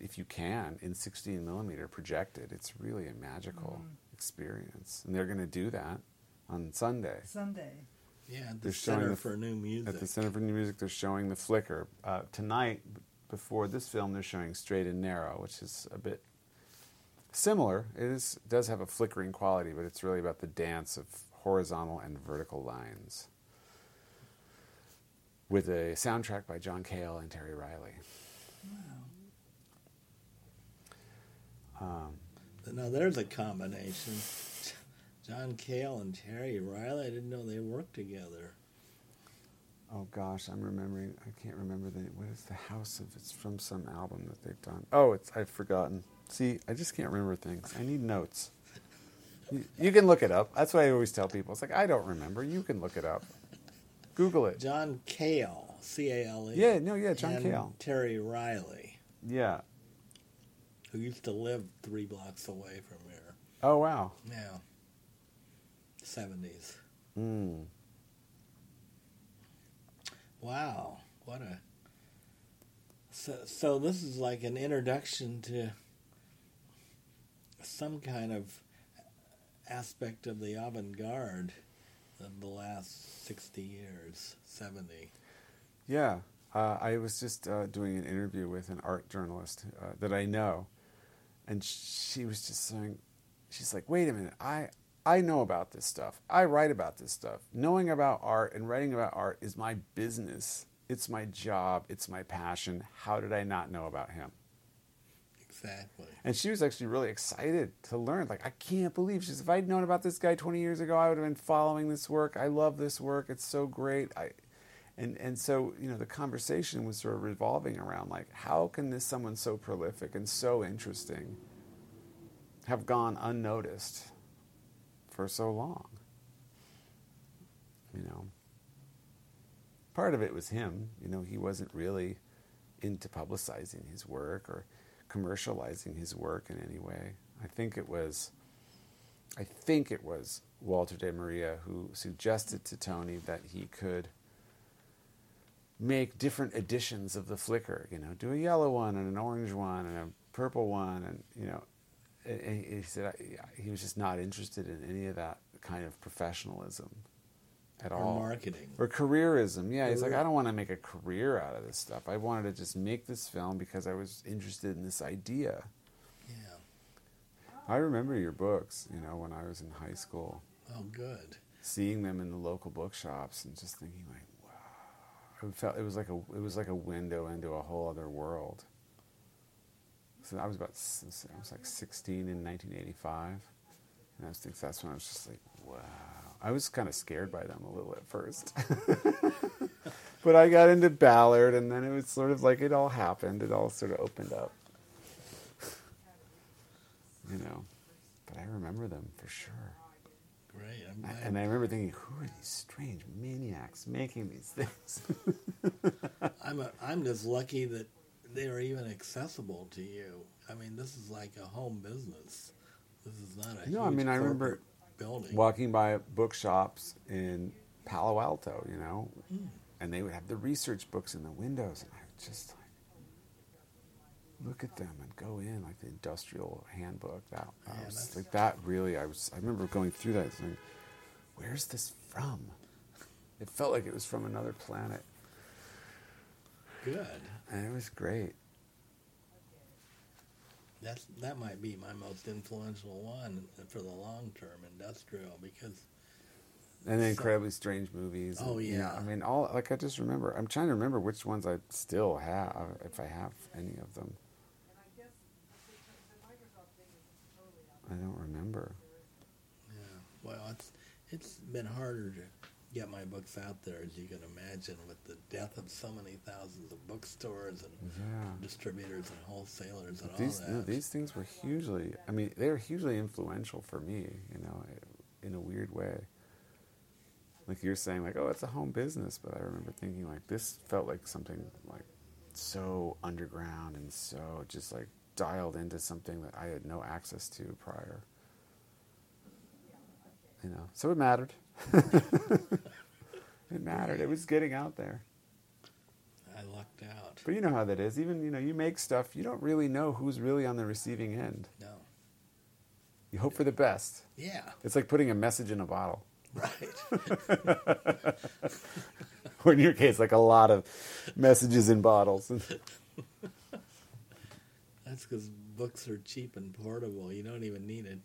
if you can in 16 millimeter projected. It's really a magical Mm. experience, and they're going to do that on Sunday. Sunday. Yeah, the They're showing Center the- for New Music. At the Center for New Music, they're showing the Flicker. Uh, tonight, before this film, they're showing Straight and Narrow, which is a bit similar. It is does have a flickering quality, but it's really about the dance of horizontal and vertical lines. With a soundtrack by John Cale and Terry Riley. Um, Now there's a combination. John Cale and Terry Riley. I didn't know they worked together. oh gosh, I'm remembering. I can't remember the what is the House of. It's from some album that they've done. Oh, it's I've forgotten. See, I just can't remember things. I need notes. You, you can look it up. That's what I always tell people. It's like I don't remember. You can look it up. Google it. John Cale, C A L E. Yeah, no, yeah, John and Cale. Terry Riley, Yeah. who used to live three blocks away from here. Oh wow. Yeah. Seventies. Mm. Wow, what a. So, so this is like an introduction to some kind of aspect of the avant-garde of the last 60 years, 70. Yeah, uh, I was just uh, doing an interview with an art journalist uh, that I know, and she was just saying, she's like, "Wait a minute, I I know about this stuff. I write about this stuff. Knowing about art and writing about art is my business. It's my job. It's my passion. How did I not know about him?" Exactly. And she was actually really excited to learn. Like, I can't believe she's. If I'd known about this guy 20 years ago, I would have been following this work. I love this work. It's so great. I, and and so you know, the conversation was sort of revolving around like, how can this someone so prolific and so interesting have gone unnoticed for so long? You know, part of it was him. You know, he wasn't really into publicizing his work or commercializing his work in any way. I think it was I think it was Walter de Maria who suggested to Tony that he could make different editions of the Flicker, you know, do a yellow one and an orange one and a purple one and you know and- he said he was just not interested in any of that kind of professionalism at Or all marketing. or careerism. Yeah, he's like, I don't want to make a career out of this stuff. I wanted to just make this film because I was interested in this idea. Yeah. I remember your books, you know, when I was in high school, Oh, good. seeing them in the local bookshops and just thinking like, wow. It felt it was like a it was like a window into a whole other world. So I was about I was like 16 in 1985, and I was think that's when I was just like, wow. I was kind of scared by them a little at first, but I got into Ballard, and then it was sort of like it all happened. It all sort of opened up, you know. But I remember them for sure. Great. I'm glad. And I remember thinking, who are these strange maniacs making these things? I'm, a, I'm just lucky that they're even accessible to you. I mean, this is like a home business. This is not a No, I mean, I remember building. Walking by bookshops in Palo Alto, you know, hmm. and they would have the research books in the windows, and I would just like look at them and go in like the industrial handbook. That I was like that. Really, I was. I remember going through that, saying, "Where's this from?" It felt like it was from another planet, Good. and it was great. That's that might be my most influential one for the long term industrial because And the So- incredibly strange movies. Oh, and, you know, yeah. I mean, all like I just remember. I'm trying to remember which ones I still have, if I have any of them. I don't remember. yeah, well, it's it's been harder to get my books out there as you can imagine with the death of so many thousands of bookstores and Yeah. distributors and wholesalers and These all no, that. these things were hugely. I mean, they were hugely influential for me. You know, in a weird way. Like you're saying, like, oh, it's a home business, but I remember thinking like this felt like something like so underground and so just like dialed into something that I had no access to prior. You know, so it mattered. it mattered. It was getting out there. I lucked out. But you know how that is. Even you know, you make stuff. You don't really know who's really on the receiving end. No. You hope for the best. Yeah. It's like putting a message in a bottle. Right. or in your case, like a lot of messages in bottles. That's because books are cheap and portable. You don't even need an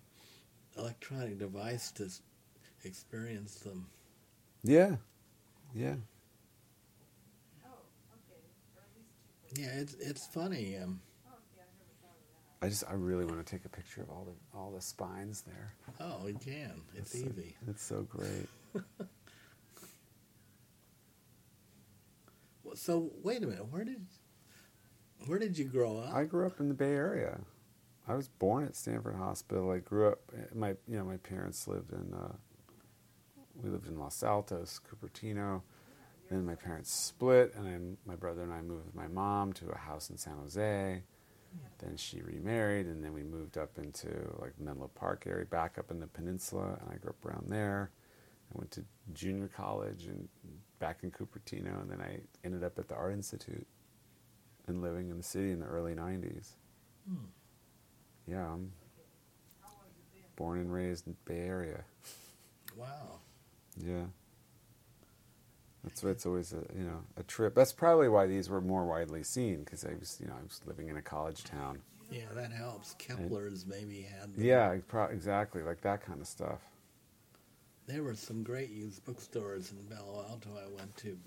electronic device to experience them. yeah, yeah. Yeah, it's it's funny. Um, I just, I really want to take a picture of all the all the spines there. oh, you can. It's easy. It's so great. Well, So wait a minute. Where did where did you grow up? I grew up in the Bay Area. I was born at Stanford Hospital. I grew up. My you know my parents lived in. Uh, we lived in Los Altos, Cupertino. Then my parents split, and then my brother and I moved with my mom to a house in San Jose. Then she remarried, and then we moved up into like Menlo Park area, back up in the peninsula, and I grew up around there. I went to junior college and back in Cupertino, and then I ended up at the Art Institute and living in the city in the early 90s. Hmm. Yeah, I'm born and raised in the Bay Area. Wow. Yeah. That's why it's always a you know a trip. That's probably why these were more widely seen because I was you know I was living in a college town. Yeah, that helps. Kepler's maybe had. them. Yeah, pro- exactly like that kind of stuff. There were some great used bookstores in Palo Alto I went to.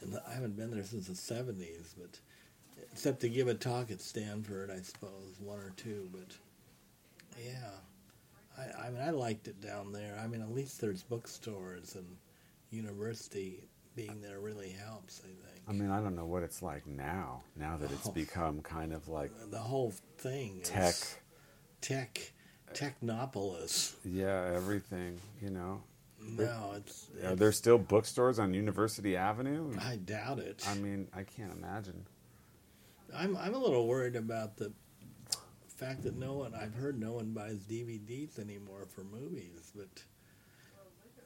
And I haven't been there since the 70s, but except to give a talk at Stanford, I suppose, one or two. But yeah, I, I mean, I liked it down there. I mean, at least there's bookstores and university being there really helps, I think. I mean, I don't know what it's like now. Now that it's Oh. become kind of like the whole thing tech. is tech, technopolis. Yeah, everything. You know, No, it's, are it's- there still bookstores on University Avenue? I doubt it. I mean, I can't imagine. I'm I'm a little worried about the fact that no one I've heard no one buys DVDs anymore for movies, but,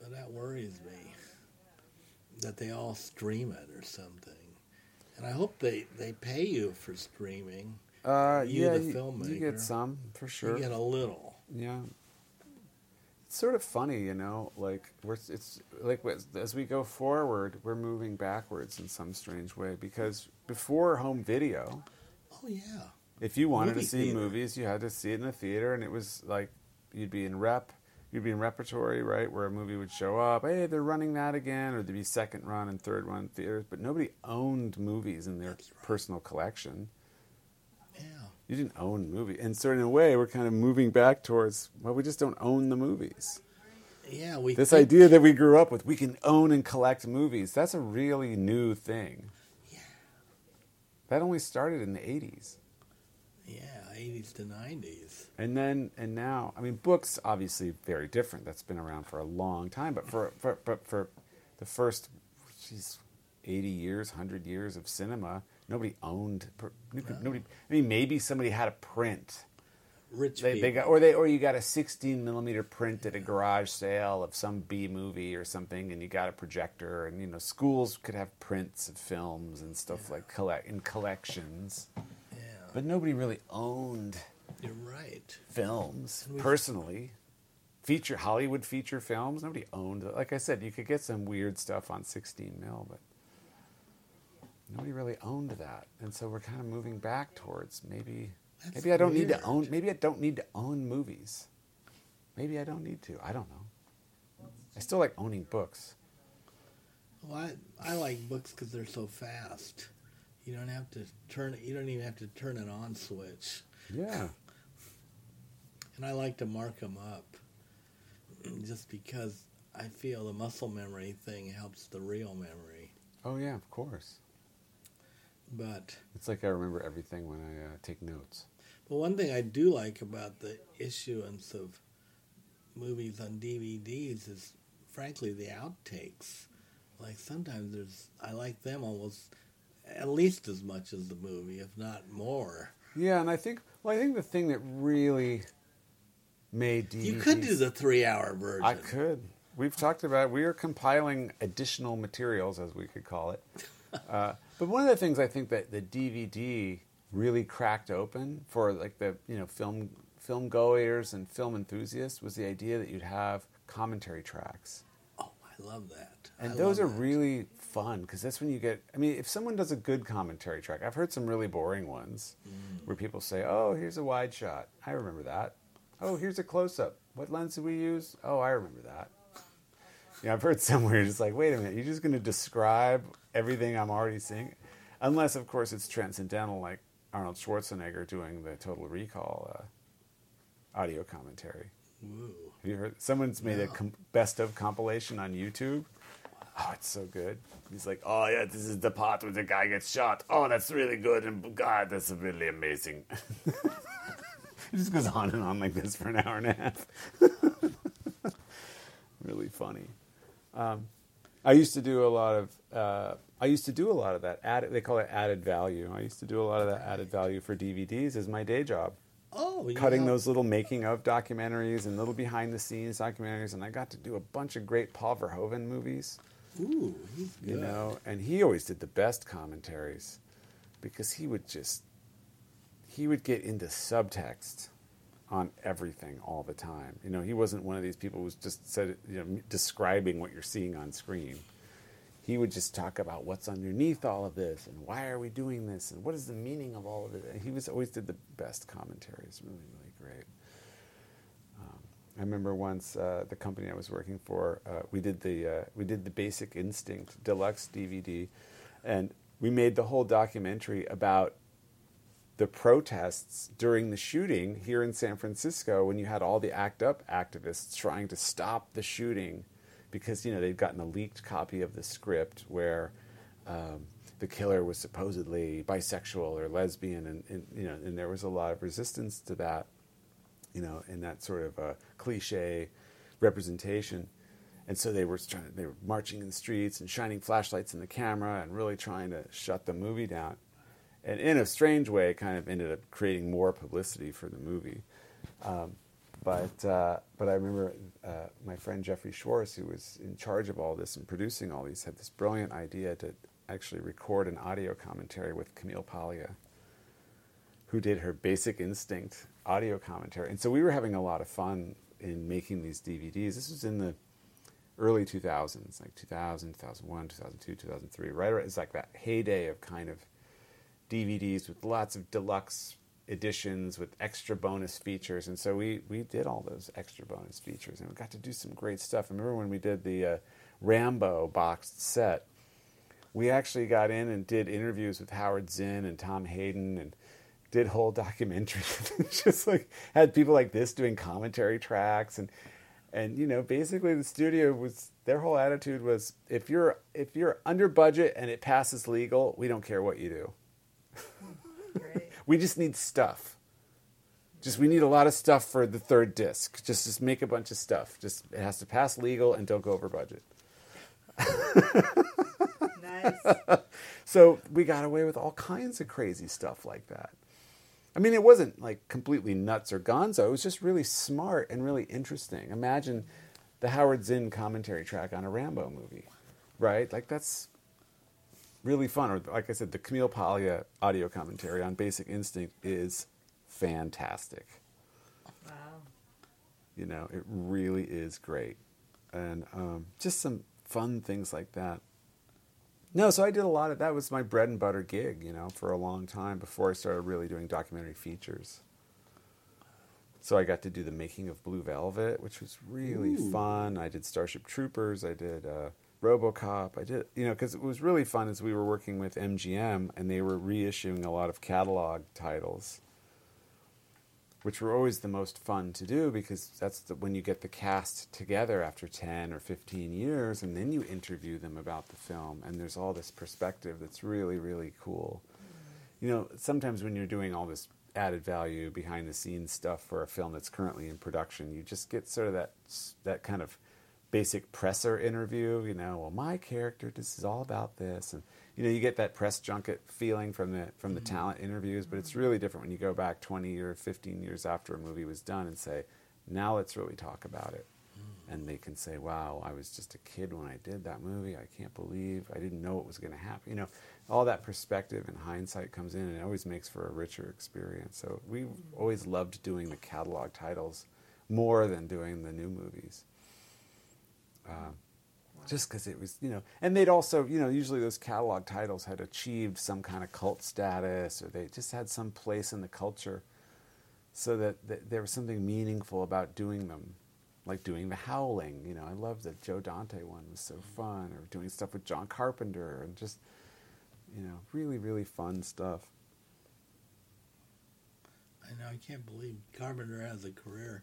but that worries me. That they all stream it or something. And I hope they, they pay you for streaming. Uh, You, yeah, the you, you filmmaker. get some for sure. You get a little. Yeah. It's sort of funny, you know, like we're it's like as we go forward, we're moving backwards in some strange way because before home video, Oh yeah. If you wanted Movie to see theater. movies, you had to see it in the theater and it was like you'd be in rep, you'd be in repertory, right, where a movie would show up, hey, they're running that again or there'd be second run and third run theaters, but nobody owned movies in their right. personal collection. Yeah. You didn't own movie. And so in a way, we're kind of moving back towards well, we just don't own the movies. Yeah, we This think- idea that we grew up with, we can own and collect movies. That's a really new thing. Yeah. That only started in the '80s, Yeah, eighties to nineties. and then and now, I mean, books obviously very different. That's been around for a long time, but for for but for the first, geez, 80 years, 100 years of cinema, nobody owned. Nobody. I mean, maybe somebody had a print. Rich They, they got or they or you got a 16 millimeter print at a garage sale of some B movie or something, and you got a projector, and you know schools could have prints of films and stuff like collect in collections, yeah, but nobody really owned you're right. films we- personally. Feature Hollywood feature films, nobody owned. it. Like I said, you could get some weird stuff on 16 mil, but nobody really owned that, and so we're kind of moving back towards maybe. That's maybe I don't need to weird. own. Maybe I don't need to own movies. Maybe I don't need to. I don't know. I still like owning books. Well, I, I like books because they're so fast. You don't have to turn it. You don't even have to turn an on switch. Yeah. And I like to mark them up, just because I feel the muscle memory thing helps the real memory. Oh yeah, of course. But It's like I remember everything when I uh, take notes. but one thing I do like about the issuance of movies on DVDs is, frankly, the outtakes. Like sometimes there's, I like them almost at least as much as the movie, if not more. Yeah, and I think well, I think the thing that really made DVDs. You could do the three-hour version. I could. We've talked about. We are compiling additional materials, as we could call it. Uh, but one of the things I think that the DVD really cracked open for like the you know film film goers and film enthusiasts was the idea that you'd have commentary tracks. Oh, I love that. And I those are that. really fun because that's when you get. I mean, if someone does a good commentary track, I've heard some really boring ones Mm. where people say, "Oh, here's a wide shot. I remember that. Oh, here's a close up. What lens did we use? Oh, I remember that." Yeah, I've heard somewhere just like, "Wait a minute, you're just going to describe everything I'm already seeing," unless, of course, it's transcendental, like Arnold Schwarzenegger doing the Total Recall uh, audio commentary. Have you heard? Someone's made a com- best of compilation on YouTube. Oh, it's so good. He's like, oh yeah, this is the part where the guy gets shot. Oh, that's really good, and God, that's really amazing. it just goes on and on like this for an hour and a half. really funny. Um, I used to do a lot of. Uh, I used to do a lot of that. Added, they call it added value. I used to do a lot of that added value for DVDs as my day job Oh, cutting know, those little making of documentaries and little behind the scenes documentaries and I got to do a bunch of great Paul Verhoeven movies, Ooh, he's good. you know, and he always did the best commentaries because he would just he would get into subtext on everything all the time. You know, he wasn't one of these people who was just said, you know, describing what you're seeing on screen. He would just talk about what's underneath all of this and why are we doing this and what is the meaning of all of it. And he was always did the best commentaries, really, really great. I remember once uh, the company I was working for, uh, we did the uh, we did the Basic Instinct deluxe DVD, and we made the whole documentary about the protests during the shooting here in San Francisco when you had all the ACT UP activists trying to stop the shooting because you know they'd gotten a leaked copy of the script where um, the killer was supposedly bisexual or lesbian, and, and you know, and there was a lot of resistance to that, you know, in that sort of uh, cliche representation. And so they were trying. They were marching in the streets and shining flashlights in the camera and really trying to shut the movie down. And in a strange way, it kind of ended up creating more publicity for the movie. Um, but uh, but I remember uh, my friend Jeffrey Schwartz, who was in charge of all this and producing all these, had this brilliant idea to actually record an audio commentary with Camille Paglia, who did her Basic Instinct audio commentary. And so we were having a lot of fun in making these DVDs. This was in the early 2000s, like 2000, 2001, 2002, 2003. Right, it's like that heyday of kind of DVDs with lots of deluxe editions with extra bonus features, and so we we did all those extra bonus features, and we got to do some great stuff. I remember when we did the uh, Rambo boxed set, we actually got in and did interviews with Howard Zinn and Tom Hayden, and did whole documentaries. Just like had people like this doing commentary tracks, and and you know basically the studio was their whole attitude was if you're if you're under budget and it passes legal, we don't care what you do. We just need stuff. Just we need a lot of stuff for the third disc. Just just make a bunch of stuff. Just it has to pass legal and don't go over budget. nice. So we got away with all kinds of crazy stuff like that. I mean, it wasn't like completely nuts or gonzo. It was just really smart and really interesting. Imagine the Howard Zinn commentary track on a Rambo movie, right? Like that's really fun. Or like I said, the Camille Paglia audio commentary on Basic Instinct is fantastic. Wow. You know, it really is great. And um, just some fun things like that. No, so I did a lot of that was my bread and butter gig, you know, for a long time before I started really doing documentary features. So I got to do the making of Blue Velvet, which was really Ooh. fun. I did Starship Troopers. I did uh, RoboCop. I did, you know, because it was really fun as we were working with MGM and they were reissuing a lot of catalog titles which were always the most fun to do because that's the, when you get the cast together after 10 or 15 years and then you interview them about the film and there's all this perspective that's really really cool you know sometimes when you're doing all this added value behind the scenes stuff for a film that's currently in production. You just get sort of that that kind of basic presser interview. You know, well, my character, this is all about this, and you know, you get that press junket feeling from the from the mm-hmm. talent interviews. But it's really different when you go back 20 or 15 years after a movie was done and say, now let's really talk about it. Mm. And they can say, wow, I was just a kid when I did that movie. I can't believe I didn't know it was going to happen. You know, all that perspective and hindsight comes in and it always makes for a richer experience. So we always loved doing the catalog titles more than doing the new movies. Uh, just because it was, you know, and they'd also, you know, usually those catalog titles had achieved some kind of cult status or they just had some place in the culture so that, that there was something meaningful about doing them like doing the howling you know i love the joe dante one was so mm-hmm. fun or doing stuff with john carpenter and just you know, really, really fun stuff. I know. I can't believe Carpenter has a career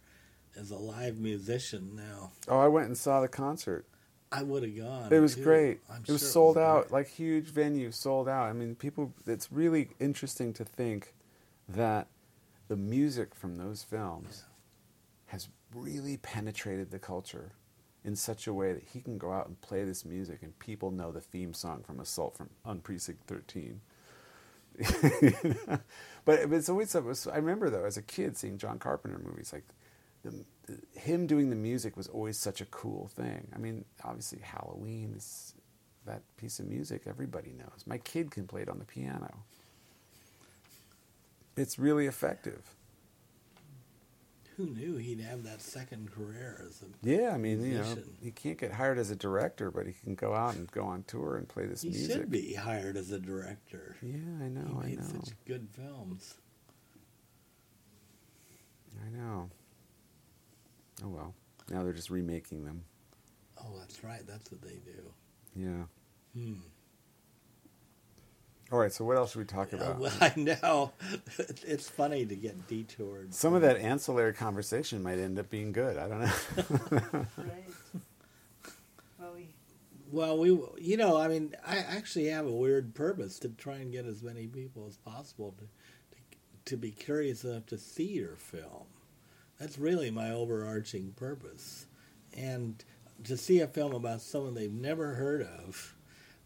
as a live musician now. Oh, I went and saw the concert. I would have gone. It was too. great. I'm it was sure sold it was out, great. like huge venue, sold out. I mean, people. It's really interesting to think that the music from those films yeah. has really penetrated the culture in such a way that he can go out and play this music and people know the theme song from Assault from on Precinct 13. but it's always I remember though as a kid seeing John Carpenter movies like the, the, him doing the music was always such a cool thing. I mean, obviously Halloween is that piece of music everybody knows. My kid can play it on the piano. It's really effective who knew he'd have that second career as a yeah. I mean, musician. you know, he can't get hired as a director, but he can go out and go on tour and play this he music. He should be hired as a director. Yeah, I know. He made I know. such good films. I know. Oh well, now they're just remaking them. Oh, that's right. That's what they do. Yeah. Hmm. All right, so what else should we talk about? well, I know. It's funny to get detoured. Some of that ancillary conversation might end up being good. I don't know. right. Well, we... well, we, you know, I mean, I actually have a weird purpose to try and get as many people as possible to, to, to be curious enough to see your film. That's really my overarching purpose. And to see a film about someone they've never heard of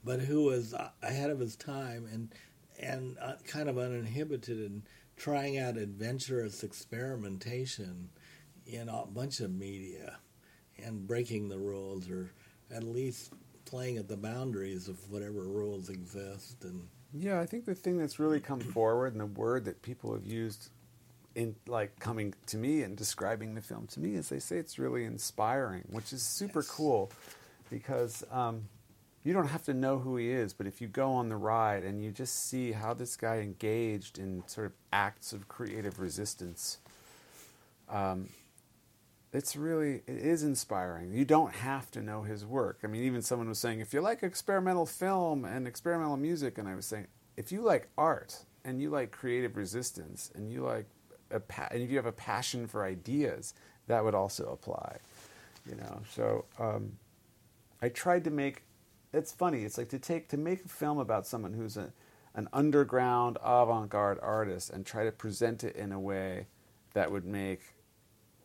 but who was ahead of his time and and uh, kind of uninhibited and trying out adventurous experimentation in a bunch of media and breaking the rules or at least playing at the boundaries of whatever rules exist and yeah i think the thing that's really come forward and the word that people have used in like coming to me and describing the film to me is they say it's really inspiring which is super yes. cool because um, you don't have to know who he is, but if you go on the ride and you just see how this guy engaged in sort of acts of creative resistance, um, it's really it is inspiring. You don't have to know his work. I mean, even someone was saying, if you like experimental film and experimental music, and I was saying, if you like art and you like creative resistance and you like a pa- and if you have a passion for ideas, that would also apply. You know, so um, I tried to make it's funny. It's like to take to make a film about someone who's a, an underground avant-garde artist and try to present it in a way that would make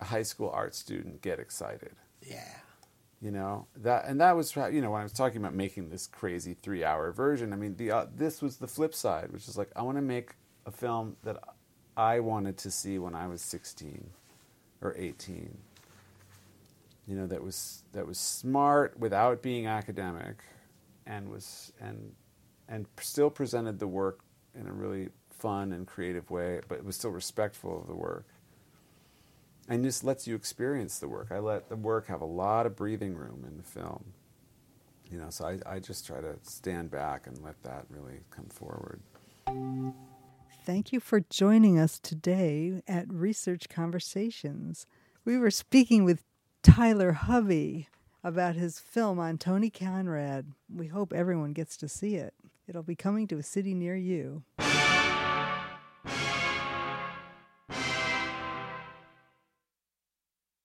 a high school art student get excited. Yeah. You know that, and that was you know when I was talking about making this crazy three-hour version. I mean, the uh, this was the flip side, which is like I want to make a film that I wanted to see when I was sixteen or eighteen. You know that was that was smart without being academic and was and and still presented the work in a really fun and creative way, but it was still respectful of the work. And just lets you experience the work. I let the work have a lot of breathing room in the film. You know, so I, I just try to stand back and let that really come forward. Thank you for joining us today at Research Conversations. We were speaking with Tyler Hubby, about his film on Tony Conrad. We hope everyone gets to see it. It'll be coming to a city near you.